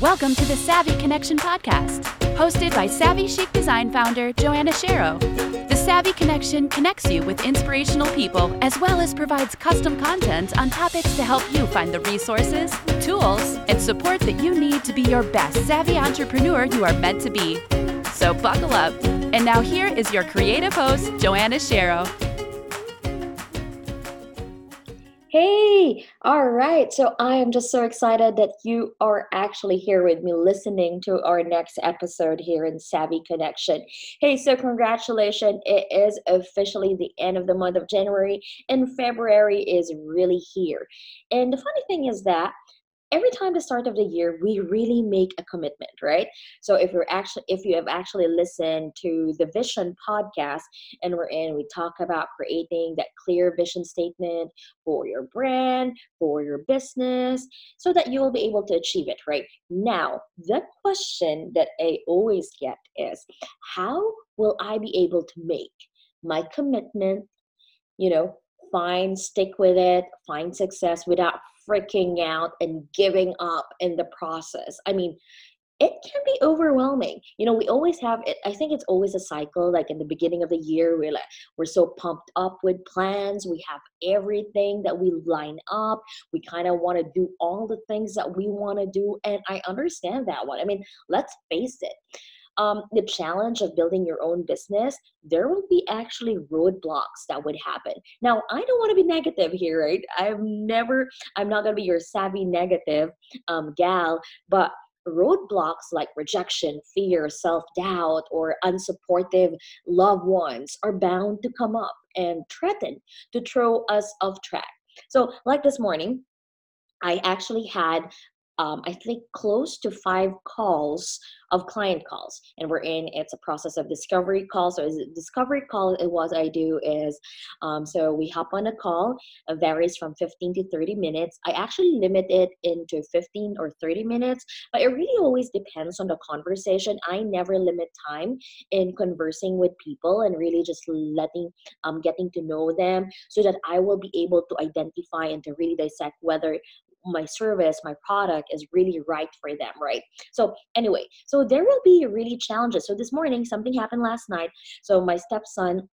Welcome to the Savvy Connection podcast, hosted by Savvy Chic Design founder Joanna Shero. The Savvy Connection connects you with inspirational people as well as provides custom content on topics to help you find the resources, tools, and support that you need to be your best savvy entrepreneur you are meant to be. So buckle up. And now here is your creative host, Joanna Shero. Hey, all right. So I am just so excited that you are actually here with me listening to our next episode here in Savvy Connection. Hey, so congratulations. It is officially the end of the month of January and February is really here. And the funny thing is that every time the start of the year we really make a commitment right? So if you're actually if you have actually listened to the vision podcast and we're in we talk about creating that clear vision statement for your brand for your business so that you will be able to achieve it right? Now the question that i always get is how will i be able to make my commitment you know find stick with it find success without freaking out and giving up in the process. I mean, it can be overwhelming. You know, we always have it. I think it's always a cycle. Like in the beginning of the year, we're like, we're so pumped up with plans. We have everything that we line up. We kind of want to do all the things that we want to do. And I understand that one. I mean, let's face it um, the challenge of building your own business, there will be actually roadblocks that would happen. Now, I don't want to be negative here, right? I've never, I'm not going to be your savvy negative um, gal, but roadblocks like rejection, fear, self doubt, or unsupportive loved ones are bound to come up and threaten to throw us off track. So, like this morning, I actually had um, I think close to five calls of client calls and we're in it's a process of discovery call. So is discovery call? It what i do is um, so we hop on a call it varies from 15 to 30 minutes. I actually limit it into 15 or 30 minutes but it really always depends on the conversation. I never limit time in conversing with people and really just letting um, getting to know them so that i will be able to identify and to really dissect whether my service, my product is really right for them, right? So anyway, so there will be really challenges. So this morning, something happened last night. So my stepson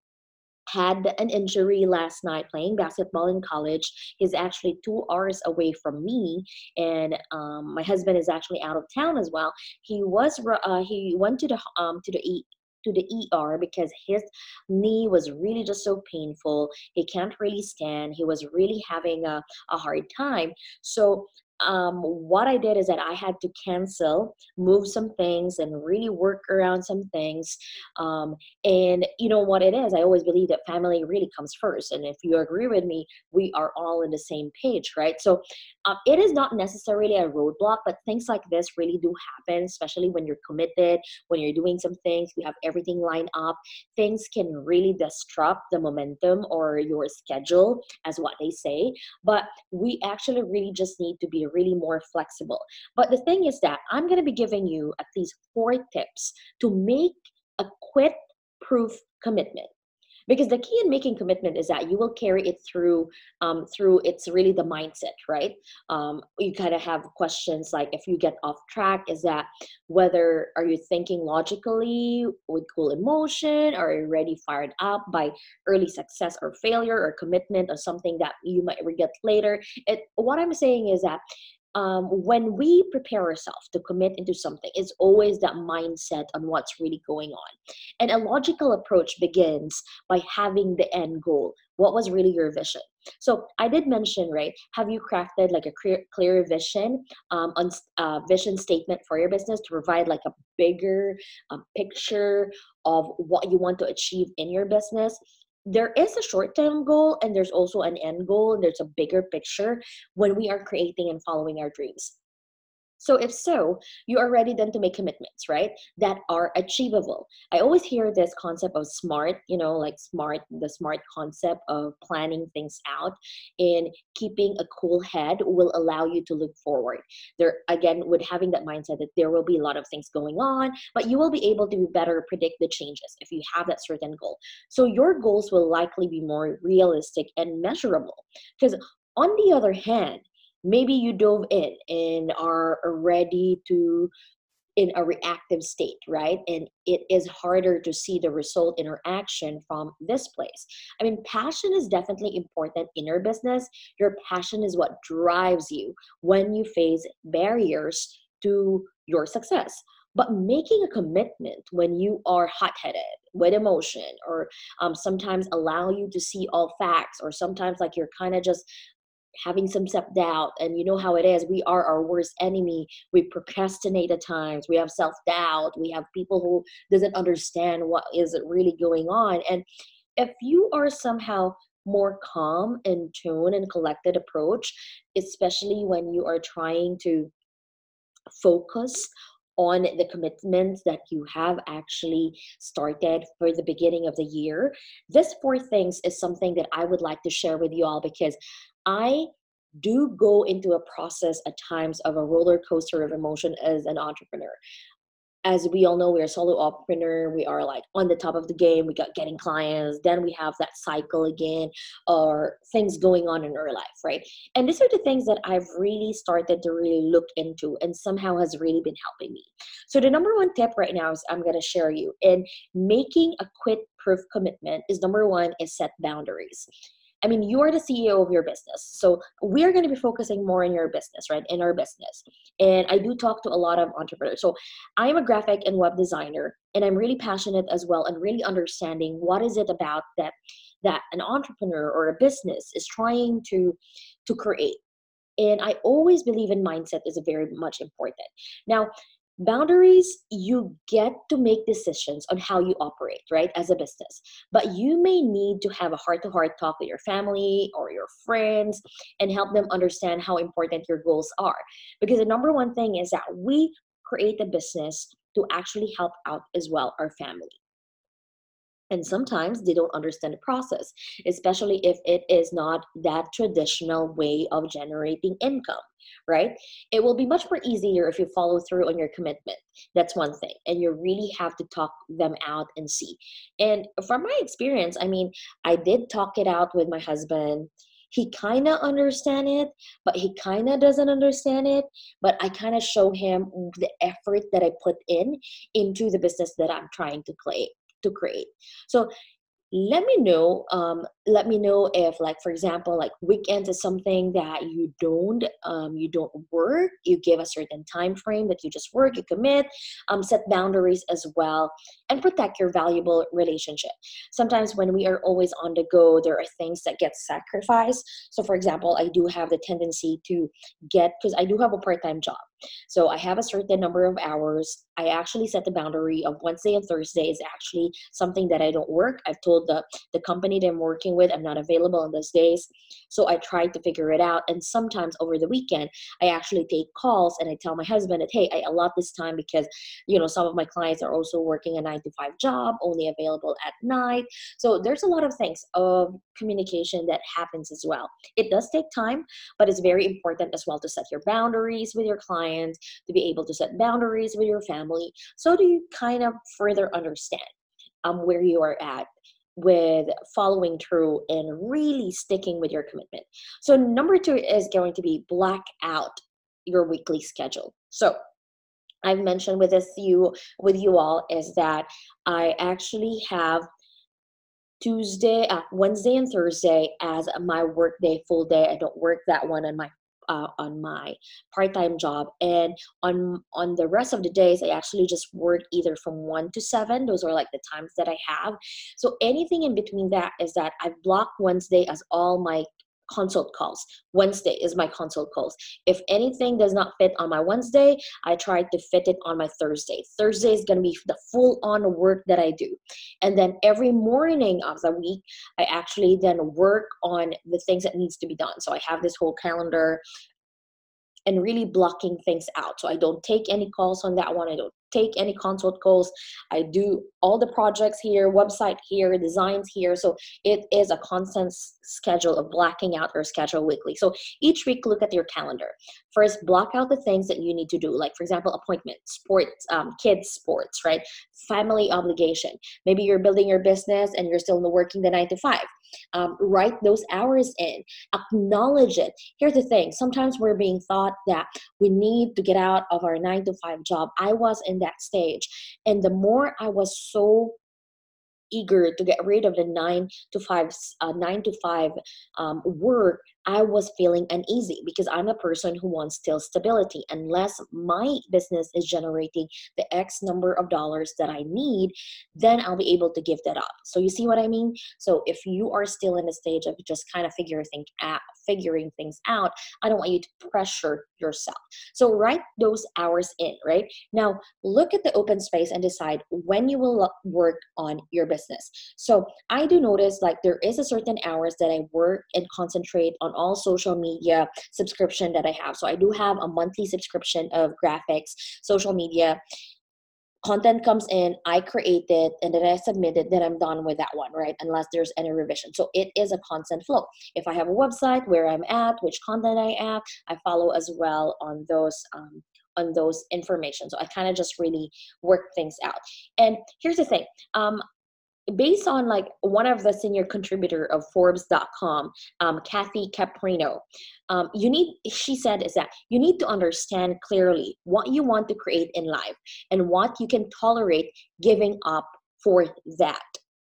had an injury last night playing basketball in college. He's actually two hours away from me, and um, my husband is actually out of town as well. He was uh, he went to the um, to the to the ER because his knee was really just so painful. He can't really stand. He was really having a, a hard time. So um, what I did is that I had to cancel, move some things, and really work around some things. Um, and you know what it is? I always believe that family really comes first. And if you agree with me, we are all in the same page, right? So um, it is not necessarily a roadblock, but things like this really do happen, especially when you're committed, when you're doing some things, you have everything lined up. Things can really disrupt the momentum or your schedule, as what they say. But we actually really just need to be really more flexible. But the thing is that I'm going to be giving you at least four tips to make a quit proof commitment because the key in making commitment is that you will carry it through um, through it's really the mindset right? Um, you kind of have questions like if you get off track is that whether are you thinking logically with cool emotion? Or are you already fired up by early success or failure or commitment or something that you might regret later? It what i'm saying is that um, when we prepare ourselves to commit into something, it's always that mindset on what's really going on. And a logical approach begins by having the end goal. What was really your vision? So I did mention, right? Have you crafted like a clear, clear vision um, on uh, vision statement for your business to provide like a bigger um, picture of what you want to achieve in your business? There is a short term goal and there's also an end goal and there's a bigger picture when we are creating and following our dreams. So, if so, you are ready then to make commitments, right? That are achievable. I always hear this concept of SMART, you know, like SMART, the SMART concept of planning things out and keeping a cool head will allow you to look forward. There, again, with having that mindset that there will be a lot of things going on, but you will be able to better predict the changes if you have that certain goal. So, your goals will likely be more realistic and measurable. Because, on the other hand, maybe you dove in and are ready to in a reactive state, right? And it is harder to see the result in our action from this place. I mean, passion is definitely important in your business. Your passion is what drives you when you face barriers to your success. But making a commitment when you are hot headed with emotion, or um, sometimes allow you to see all facts, or sometimes like you're kind of just having some self-doubt and you know how it is we are our worst enemy. We procrastinate at times we have self-doubt we have people who doesn't understand what is really going on and if you are somehow more calm and tone and collected approach especially when you are trying to focus on the commitments that you have actually started for the beginning of the year. This four things is something that I would like to share with you all because I do go into a process at times of a roller coaster of emotion as an entrepreneur. As we all know, we're a solo entrepreneur. We are like on the top of the game. We got getting clients. Then we have that cycle again, or things going on in our life, right? And these are the things that I've really started to really look into, and somehow has really been helping me. So the number one tip right now is I'm going to share you in making a quit proof commitment. Is number one is set boundaries I mean, you are the CEO of your business. So we're going to be focusing more in your business, right? In our business. And I do talk to a lot of entrepreneurs. So I'm a graphic and web designer, and I'm really passionate as well and really understanding what is it about that that an entrepreneur or a business is trying to to create. And I always believe in mindset is very much important. Now, boundaries you get to make decisions on how you operate right as a business. But you may need to have a heart-to-heart talk with your family or your friends and help them understand how important your goals are. Because the number one thing is that we create a business to actually help out as well our family and sometimes they don't understand the process especially if it is not that traditional way of generating income right? It will be much more easier if you follow through on your commitment. That's one thing and you really have to talk them out and see. And from my experience i mean i did talk it out with my husband. He kind of understand it but he kind of doesn't understand it. But i kind of show him the effort that i put in into the business that i'm trying to play to create. So let me know um, let me know if like for example like weekends is something that you don't um, you don't work you give a certain time frame that you just work you commit um, set boundaries as well and protect your valuable relationship. Sometimes when we are always on the go there are things that get sacrificed. So for example i do have the tendency to get because i do have a part-time job so I have a certain number of hours. I actually set the boundary of Wednesday and Thursday is actually something that I don't work. I've told the, the company that I'm working with I'm not available on those days. So I try to figure it out. And sometimes over the weekend, I actually take calls and I tell my husband that, hey, I allot this time because, you know, some of my clients are also working a nine to five job, only available at night. So there's a lot of things of communication that happens as well. It does take time, but it's very important as well to set your boundaries with your clients clients, to be able to set boundaries with your family. So do you kind of further understand um, where you are at with following through and really sticking with your commitment. So number two is going to be black out your weekly schedule. So I've mentioned with this you with you all is that I actually have Tuesday, uh, Wednesday, and Thursday as my work day, full day. I don't work that one on my uh, on my part-time job and on on the rest of the days i actually just work either from 1 to 7 those are like the times that i have. So anything in between that is that i block wednesday as all my consult calls. Wednesday is my consult calls. If anything does not fit on my Wednesday, I try to fit it on my Thursday. Thursday is going to be the full on work that I do. And then every morning of the week, I actually then work on the things that needs to be done. So I have this whole calendar and really blocking things out. So I don't take any calls on that one. I don't take any consult calls. I do all the projects here, website here, designs here. So it is a constant schedule of blocking out your schedule weekly. So each week, look at your calendar. First, block out the things that you need to do, like for example, appointments, sports, um, kids sports, right? Family obligation. Maybe you're building your business and you're still working the nine to five um, write those hours in. Acknowledge it. Here's the thing. Sometimes we're being thought that we need to get out of our nine to five job. I was in that stage. And the more i was so eager to get rid of the nine to five uh, nine to five um, work I was feeling uneasy because I'm a person who wants still stability. Unless my business is generating the X number of dollars that I need, then I'll be able to give that up. So you see what I mean? So if you are still in the stage of just kind of figuring things out, figuring things out, I don't want you to pressure yourself. So write those hours in, right? Now look at the open space and decide when you will work on your business. So I do notice like there is a certain hours that I work and concentrate on all social media subscription that I have. So I do have a monthly subscription of graphics, social media. Content comes in, I create it, and then I submit it, then I'm done with that one, right? Unless there's any revision. So it is a constant flow. If I have a website where I'm at, which content I have, I follow as well on those um, on those information. So I kind of just really work things out. And here's the thing. Um, based on like one of the senior contributor of forbes.com um, kathy caprino um, you need she said is that you need to understand clearly what you want to create in life and what you can tolerate giving up for that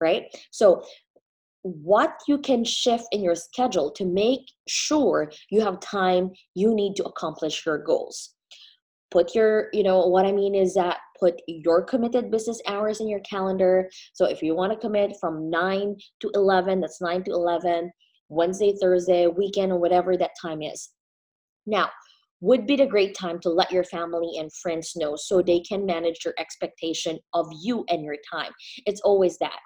right? So what you can shift in your schedule to make sure you have time you need to accomplish your goals put your you know what i mean is that put your committed business hours in your calendar. So if you want to commit from 9 to 11 that's 9 to 11 wednesday thursday weekend or whatever that time is. Now would be the great time to let your family and friends know so they can manage your expectation of you and your time. It's always that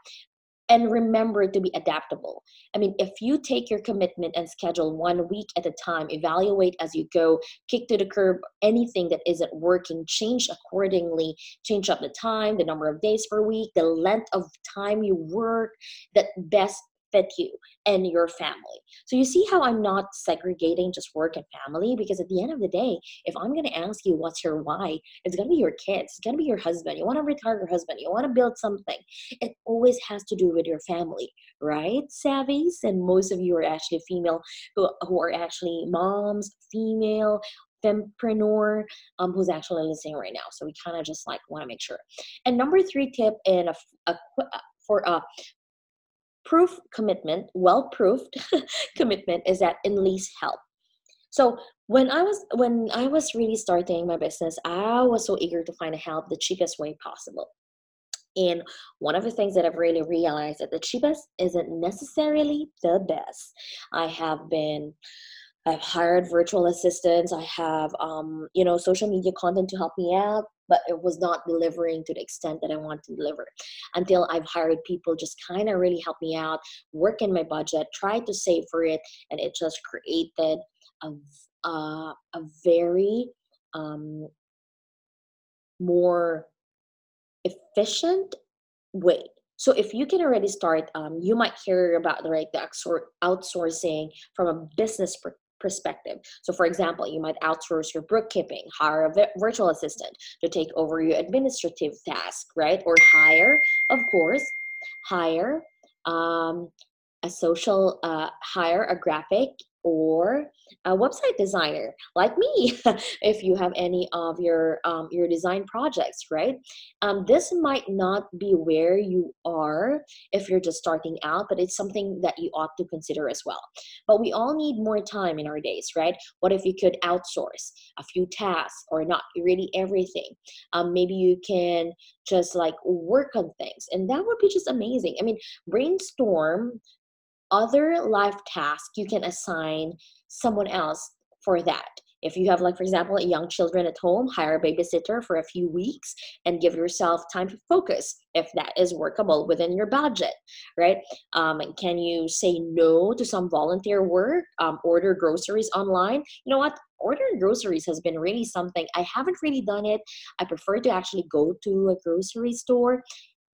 and remember to be adaptable. I mean, if you take your commitment and schedule one week at a time, evaluate as you go, kick to the curb anything that isn't working, change accordingly, change up the time, the number of days per week, the length of time you work that best fit you and your family. So you see how I'm not segregating just work and family because at the end of the day, if I'm going to ask you what's your why, it's going to be your kids, it's going to be your husband. You want to retire your husband, you want to build something. It always has to do with your family, right? Savvies, and most of you are actually female who, who are actually moms, female, fempreneur um, who's actually listening right now. So we kind of just like want to make sure. And number three tip in a, a for a proof commitment, well proofed commitment is that in enlist help. So when I was when I was really starting my business, I was so eager to find help the cheapest way possible. And one of the things that I've really realized that the cheapest isn't necessarily the best. I have been I've hired virtual assistants. I have, um, you know, social media content to help me out, but it was not delivering to the extent that I want to deliver. Until I've hired people just kind of really help me out, work in my budget, try to save for it, and it just created a a very um, more efficient way so if you can already start, um, you might hear about the right the outsourcing from a business perspective. So, for example, you might outsource your bookkeeping, hire a virtual assistant to take over your administrative task, right? Or hire, of course, hire um, a social, uh, hire a graphic or a website designer like me if you have any of your um, your design projects right? Um, this might not be where you are if you're just starting out but it's something that you ought to consider as well. But we all need more time in our days right? What if you could outsource a few tasks or not really everything? Um, maybe you can just like work on things and that would be just amazing. I mean brainstorm other life tasks you can assign someone else for that. If you have like for example young children at home hire a babysitter for a few weeks and give yourself time to focus if that is workable within your budget right? Um, can you say no to some volunteer work um, order groceries online? You know what? Ordering groceries has been really something. I haven't really done it. I prefer to actually go to a grocery store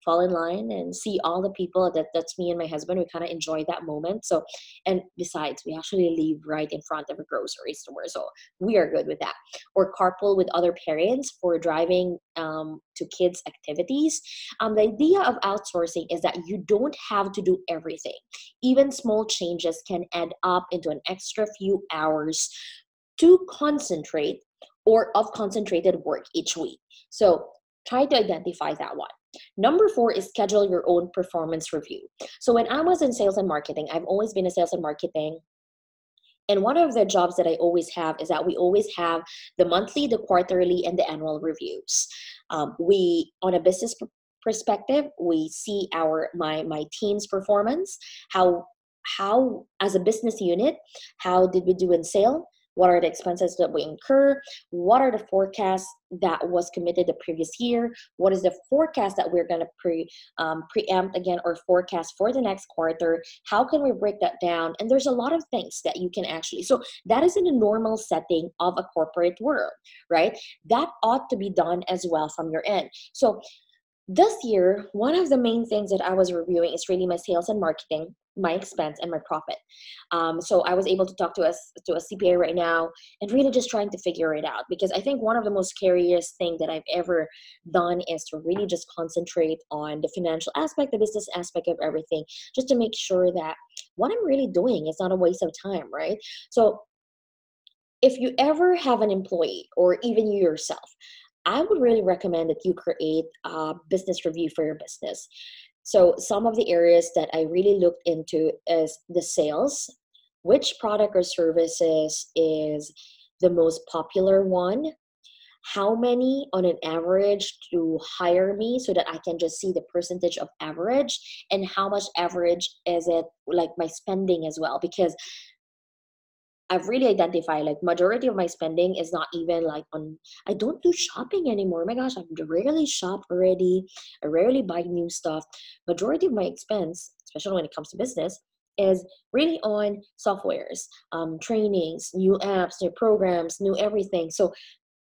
fall in line and see all the people that that's me and my husband we kind of enjoy that moment. So and besides we actually live right in front of a grocery store so we are good with that. Or carpool with other parents for driving um, to kids activities. Um, the idea of outsourcing is that you don't have to do everything. Even small changes can add up into an extra few hours to concentrate or of concentrated work each week. So try to identify that one Number four is schedule your own performance review. So when I was in sales and marketing, I've always been a sales and marketing. And one of the jobs that I always have is that we always have the monthly, the quarterly, and the annual reviews. Um, we, on a business perspective, we see our my my team's performance, how how as a business unit, how did we do in sale, what are the expenses that we incur? What are the forecasts that was committed the previous year? What is the forecast that we're going to pre um, preempt again or forecast for the next quarter? How can we break that down? And there's a lot of things that you can actually so that is in a normal setting of a corporate world right? That ought to be done as well from your end. So this year, one of the main things that I was reviewing is really my sales and marketing, my expense, and my profit. Um, so I was able to talk to a, to a CPA right now and really just trying to figure it out because I think one of the most scariest thing that I've ever done is to really just concentrate on the financial aspect, the business aspect of everything, just to make sure that what I'm really doing is not a waste of time, right? So if you ever have an employee or even you yourself I would really recommend that you create a business review for your business. So, some of the areas that I really looked into is the sales, which product or services is the most popular one, how many on an average to hire me so that I can just see the percentage of average? And how much average is it like my spending as well? Because I've really identified like majority of my spending is not even like on I don't do shopping anymore. Oh my gosh, I rarely shop already. I rarely buy new stuff. Majority of my expense, especially when it comes to business, is really on softwares, um, trainings, new apps, new programs, new everything. So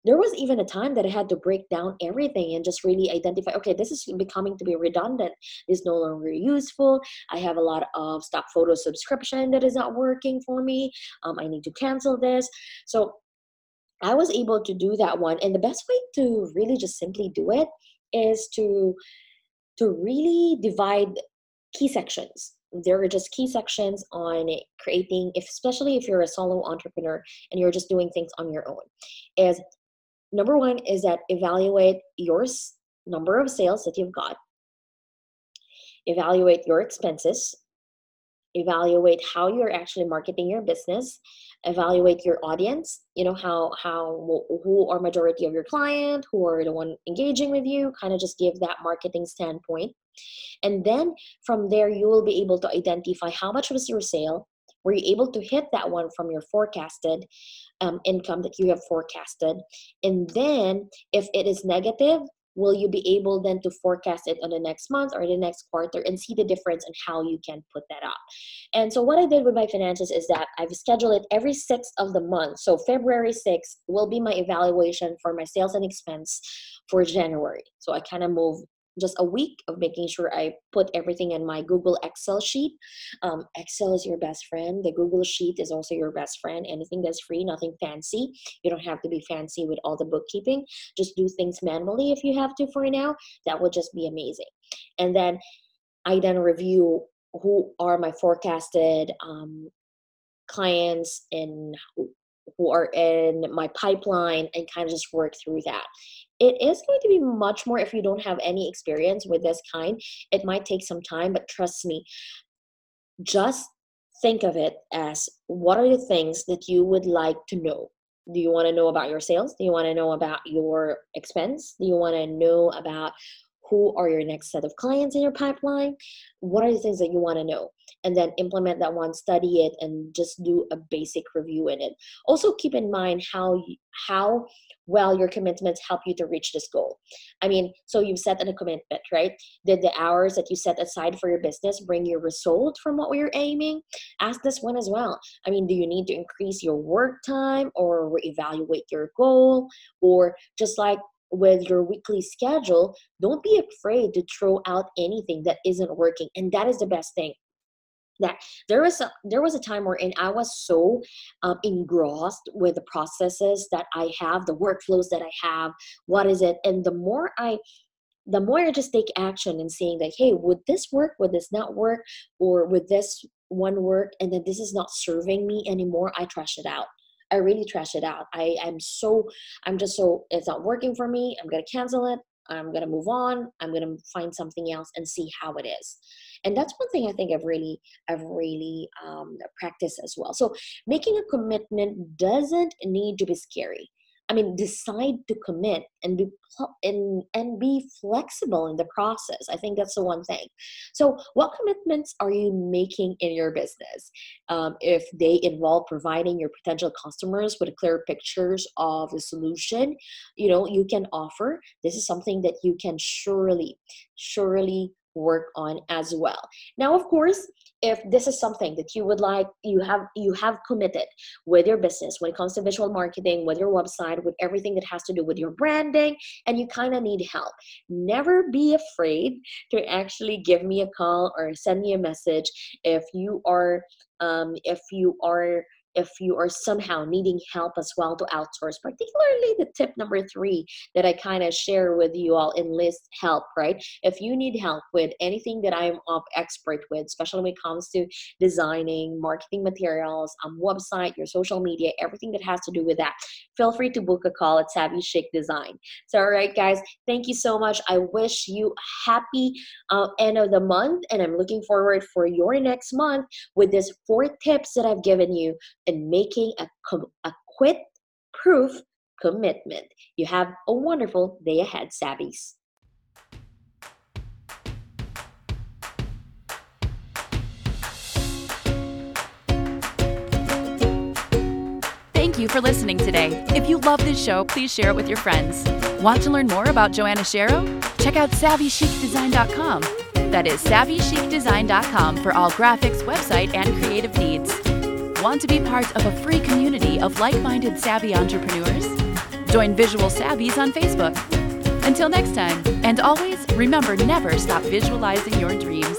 there was even a time that I had to break down everything and just really identify okay, this is becoming to be redundant, is no longer useful. I have a lot of stock photo subscription that is not working for me. Um, I need to cancel this. So I was able to do that one. And the best way to really just simply do it is to to really divide key sections there are just key sections on creating if especially if you're a solo entrepreneur and you're just doing things on your own is number one is that evaluate your number of sales that you've got. Evaluate your expenses. Evaluate how you're actually marketing your business. Evaluate your audience you know how how who are majority of your client who are the one engaging with you kind of just give that marketing standpoint. And then from there you will be able to identify how much was your sale were you able to hit that one from your forecasted um, income that you have forecasted? And then if it is negative, will you be able then to forecast it on the next month or the next quarter and see the difference and how you can put that up? And so what i did with my finances is that i've scheduled it every sixth of the month. So february 6th will be my evaluation for my sales and expense for january. So i kind of move just a week of making sure I put everything in my Google Excel sheet. Um, Excel is your best friend. The Google Sheet is also your best friend. Anything that's free, nothing fancy. You don't have to be fancy with all the bookkeeping. Just do things manually if you have to for now. That would just be amazing. And then I then review who are my forecasted um, clients and who are in my pipeline and kind of just work through that. It is going to be much more if you don't have any experience with this kind. It might take some time but trust me just think of it as what are the things that you would like to know? Do you want to know about your sales? Do you want to know about your expense? Do you want to know about who are your next set of clients in your pipeline? What are the things that you want to know? And then implement that one study it and just do a basic review in it. Also keep in mind how how well your commitments help you to reach this goal. I mean so you've set a commitment right? Did the hours that you set aside for your business bring your result from what are aiming? Ask this one as well. I mean do you need to increase your work time or evaluate your goal? Or just like with your weekly schedule, don't be afraid to throw out anything that isn't working. And that is the best thing that there was a there was a time wherein I was so um, engrossed with the processes that I have, the workflows that I have. What is it? And the more I the more I just take action and saying like, hey, would this work? Would this not work? Or would this one work? And then this is not serving me anymore. I trash it out. I really trash it out. I am so I'm just so it's not working for me. I'm gonna cancel it. I'm gonna move on. I'm gonna find something else and see how it is. And that's one thing I think I've really I've really um, practiced as well. So making a commitment doesn't need to be scary. I mean, decide to commit and be and and be flexible in the process. I think that's the one thing. So, what commitments are you making in your business? Um, if they involve providing your potential customers with clear pictures of the solution, you know you can offer. This is something that you can surely, surely work on as well now of course if this is something that you would like you have you have committed with your business when it comes to visual marketing with your website with everything that has to do with your branding and you kind of need help never be afraid to actually give me a call or send me a message if you are um, if you are if you are somehow needing help as well to outsource, particularly the tip number three that I kind of share with you all enlist help, right? If you need help with anything that I'm expert with, especially when it comes to designing, marketing materials, um, website, your social media, everything that has to do with that, feel free to book a call at Savvy Chic Design. So, all right, guys, thank you so much. I wish you happy uh, end of the month, and I'm looking forward for your next month with this four tips that I've given you and making a, com- a quit proof commitment. You have a wonderful day ahead, Savvies. Thank you for listening today. If you love this show, please share it with your friends. Want to learn more about Joanna Shero? Check out SavvyChicDesign.com. That is SavvyChicDesign.com for all graphics, website, and creative needs. Want to be part of a free community of like minded savvy entrepreneurs? Join Visual Savvies on Facebook. Until next time, and always remember never stop visualizing your dreams.